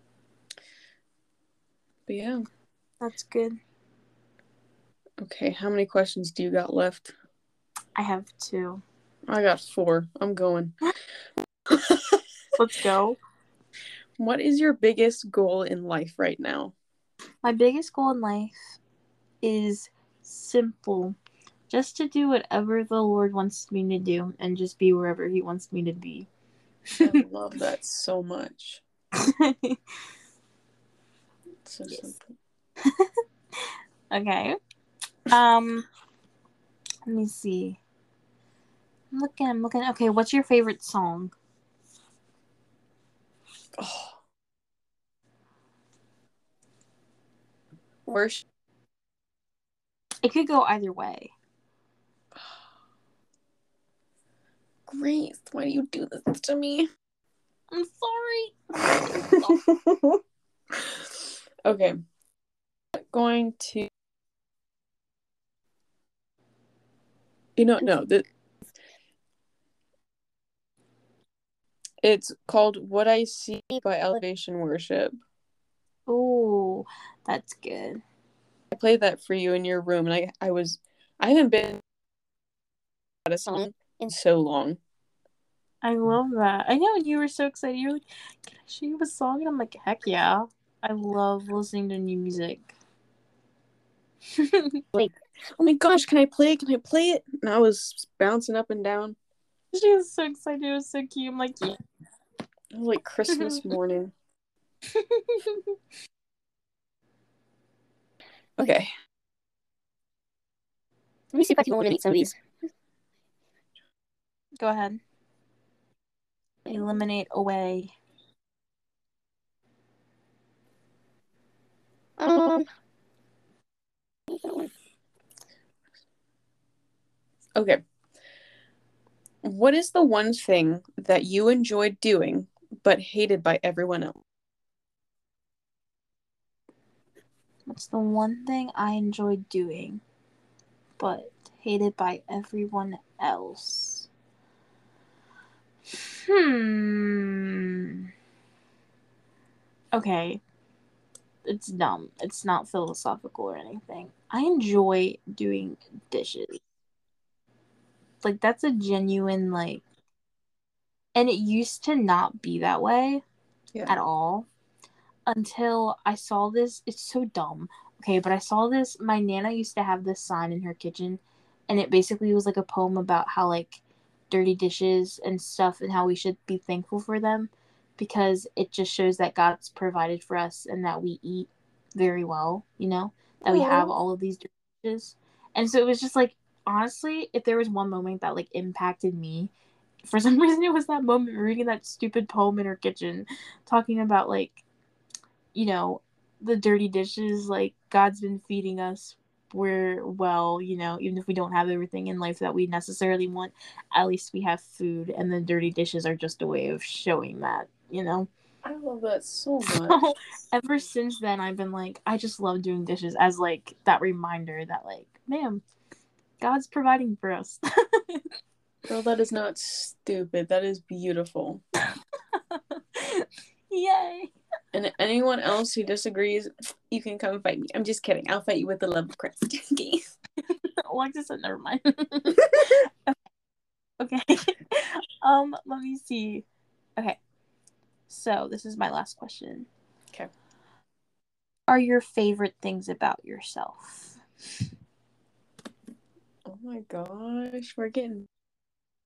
yeah. That's good. Okay how many questions do you got left? I have two. I got four. I'm going. (laughs) Let's go. What is your biggest goal in life right now? My biggest goal in life is simple. Just to do whatever the lord wants me to do and just be wherever he wants me to be i (laughs) love that so much. So simple. (laughs) Okay. Um let me see. I'm looking i'm looking. Okay what's your favorite song? Oh. worship. It could go either way Grace, why do you do this to me? i'm sorry (laughs) okay. Going to. You know, no. The... It's called What I See by Elevation Worship. oh that's good I played that for you in your room, and I, I was. I haven't been a song in so long. i love that i know you were so excited you were like can i show you a song and i'm like heck yeah i love listening to new music (laughs) like, Oh my gosh, can I play it? Can I play it? And I was bouncing up and down. she was so excited it was so cute i'm like yeah. It was like Christmas (laughs) morning. (laughs) Okay. Let me see if I can eliminate some of these. Go ahead. Eliminate away. Um. Okay. What is the one thing that you enjoyed doing but hated by everyone else? What's the one thing I enjoyed doing, but hated by everyone else? Hmm. Okay. It's dumb. It's not philosophical or anything. I enjoy doing dishes. Like, that's a genuine, like, and it used to not be that way Yeah. at all until I saw this. It's so dumb. Okay, but I saw this. My nana used to have this sign in her kitchen, and it basically was like a poem about how like dirty dishes and stuff and how we should be thankful for them because it just shows that God's provided for us and that we eat very well, you know, that we have mm-hmm. all of these dirty dishes. And so it was just like honestly, if there was one moment that like impacted me, for some (laughs) reason it was that moment reading that stupid poem in her kitchen talking about like you know the dirty dishes like god's been feeding us we're well you know even if we don't have everything in life that we necessarily want at least we have food and the dirty dishes are just a way of showing that you know I love that so (laughs) much. so ever since then i've been like i just love doing dishes as like that reminder that like man god's providing for us (laughs) Girl, that is not stupid. That is beautiful. (laughs) yay And anyone else who disagrees, you can come fight me. I'm just kidding. I'll fight you with the love of Christ. Okay. Alexis said never mind. (laughs) okay. (laughs) um, let me see. Okay. So this is my last question. Okay. Are your favorite things about yourself? Oh my gosh, we're getting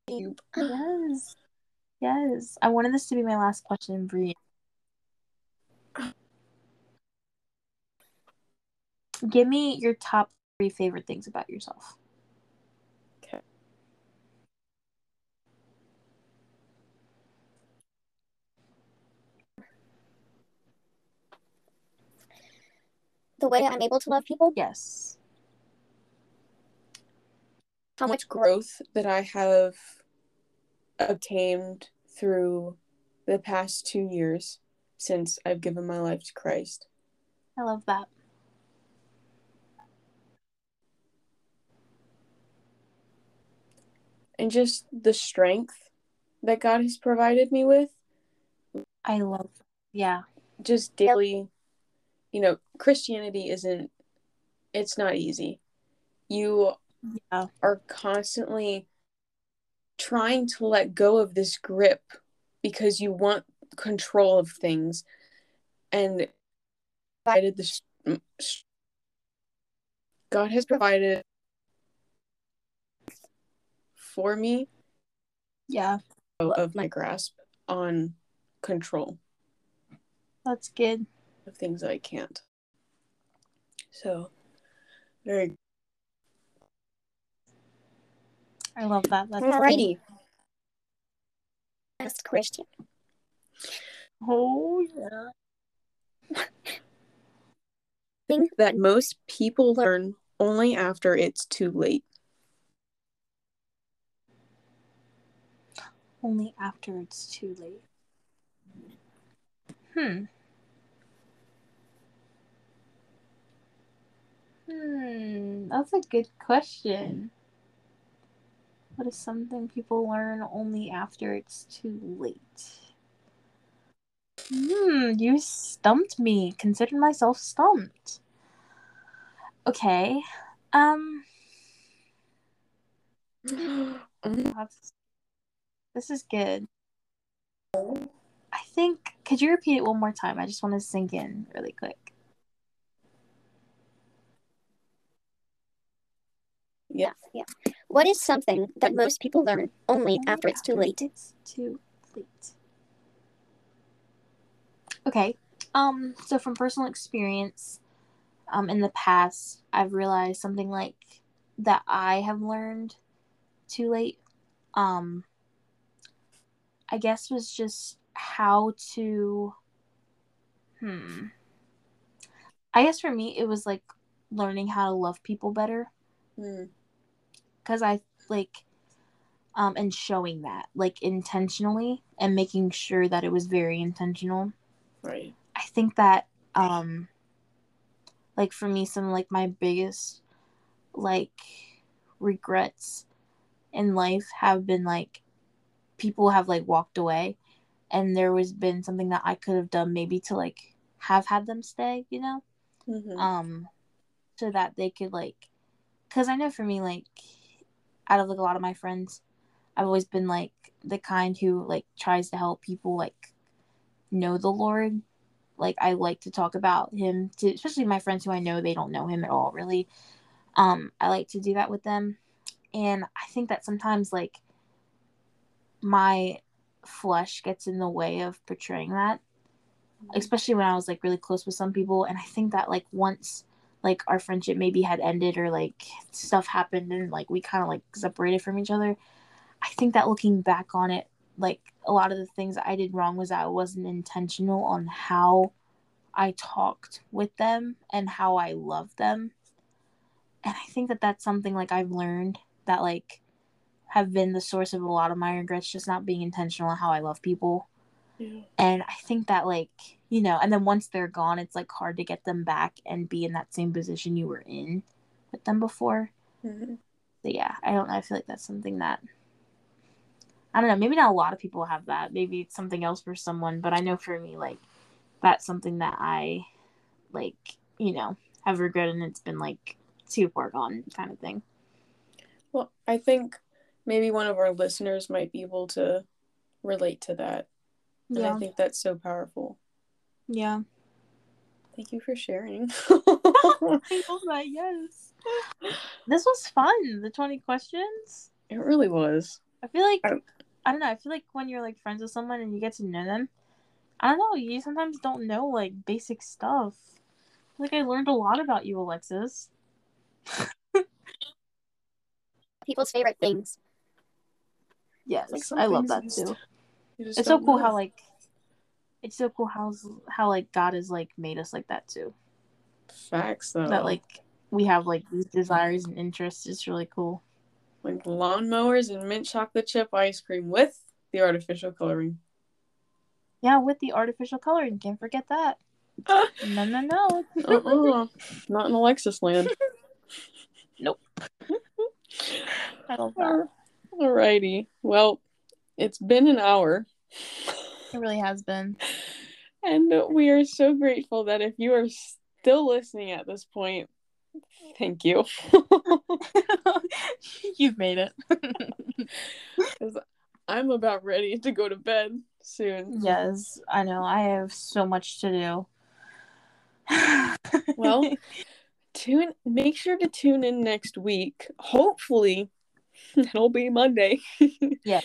deep. Yes. Yes. I wanted this to be my last question, Brie. Give me your top three favorite things about yourself. Okay. The way I'm able to love people. Yes. How much growth. growth that I have obtained through the past two years since I've given my life to Christ. I love that. And just the strength that God has provided me with, I love yeah. just daily. You know, Christianity isn't, it's not easy. You Yeah. are constantly trying to let go of this grip because you want control of things and provided this God has provided for me Yeah. of my grasp on control That's good. of things I can't. So very I love that. That's Alrighty. Best Christian. Oh yeah. think that most people learn only after it's too late. Only after it's too late. Hmm. Hmm. That's a good question. What is something people learn only after it's too late? Hmm, you stumped me. Consider myself stumped. Okay. Um, (gasps) that's, this is good. I think. Could you repeat it one more time? I just want to sink in really quick. yeah. Yeah. What is something that most people learn only after it's too late? It's too late. Okay. Um. So from personal experience, um, in the past, I've realized something like that I have learned too late. Um. I guess was just how to. Hmm. I guess for me it was like learning how to love people better Mm, because I like um and showing that like intentionally and making sure that it was very intentional. right. I think that um like for me some like my biggest like regrets in life have been like people have like walked away and there was been something that I could have done maybe to like have had them stay, you know? Mhm. um so that they could like because i know for me like out of like a lot of my friends i've always been like the kind who like tries to help people like know the lord like i like to talk about him to especially my friends who i know they don't know him at all really um i like to do that with them and i think that sometimes like my flesh gets in the way of portraying that mm-hmm. especially when I was like really close with some people. And I think that like once like our friendship maybe had ended or like stuff happened and like we kind of like separated from each other, I think that looking back on it, like a lot of the things I did wrong was I wasn't intentional on how I talked with them and how I loved them. And I think that that's something like I've learned that like have been the source of a lot of my regrets just not being intentional on how I love people. Yeah. and i think that like you know and then once they're gone it's like hard to get them back and be in that same position you were in with them before. Mhm. so yeah i don't know. I feel like that's something that i don't know. Maybe not a lot of people have that. Maybe it's something else for someone. But i know for me like that's something that i like you know have regretted and it's been like too far gone kind of thing. Well, I think maybe one of our listeners might be able to relate to that. And yeah I think that's so powerful. yeah Thank you for sharing. (laughs) i love that yes this was fun the 20 questions it really was. I feel like I- I don't know. I feel like when you're like friends with someone and you get to know them, I don't know. You sometimes don't know like basic stuff. Like I learned a lot about you, Alexis. (laughs) people's favorite things. Yes, Like, I love that just- too. It's so cool know. how like it's so cool how how like God has like made us like that too. facts though. That like we have like these desires and interests. It's really cool. like lawnmowers and mint chocolate chip ice cream with the artificial coloring. Yeah, with the artificial coloring, can't forget that. (laughs) No, no, no. uh-uh. Not in Alexis land. (laughs) Nope. (laughs) I love that. Uh, Alrighty. Well, it's been an hour. It really has been. And we are so grateful that if you are still listening at this point, thank you. (laughs) You've made it. (laughs) I'm about ready to go to bed soon. Yes, I know. I have so much to do. Well, (laughs) tune make sure to tune in next week. Hopefully, (laughs) it'll be Monday. (laughs) yes.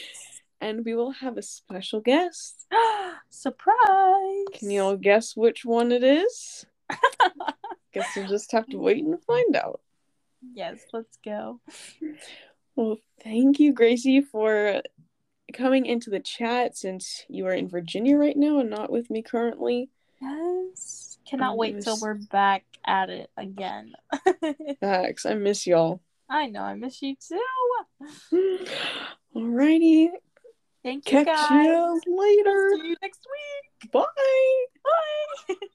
and we will have a special guest. (gasps) Surprise! Can you all guess which one it is? (laughs) Guess you'll just have to wait and find out. Yes, let's go. Well, thank you, Gracie, for coming into the chat since you are in Virginia right now and not with me currently. Yes. Cannot Um, wait it till we're back at it again. Facts, I miss y'all. I know, I miss you too. (laughs) Alrighty, Thank you catch guys. you later. See you next week. Bye. Bye. (laughs)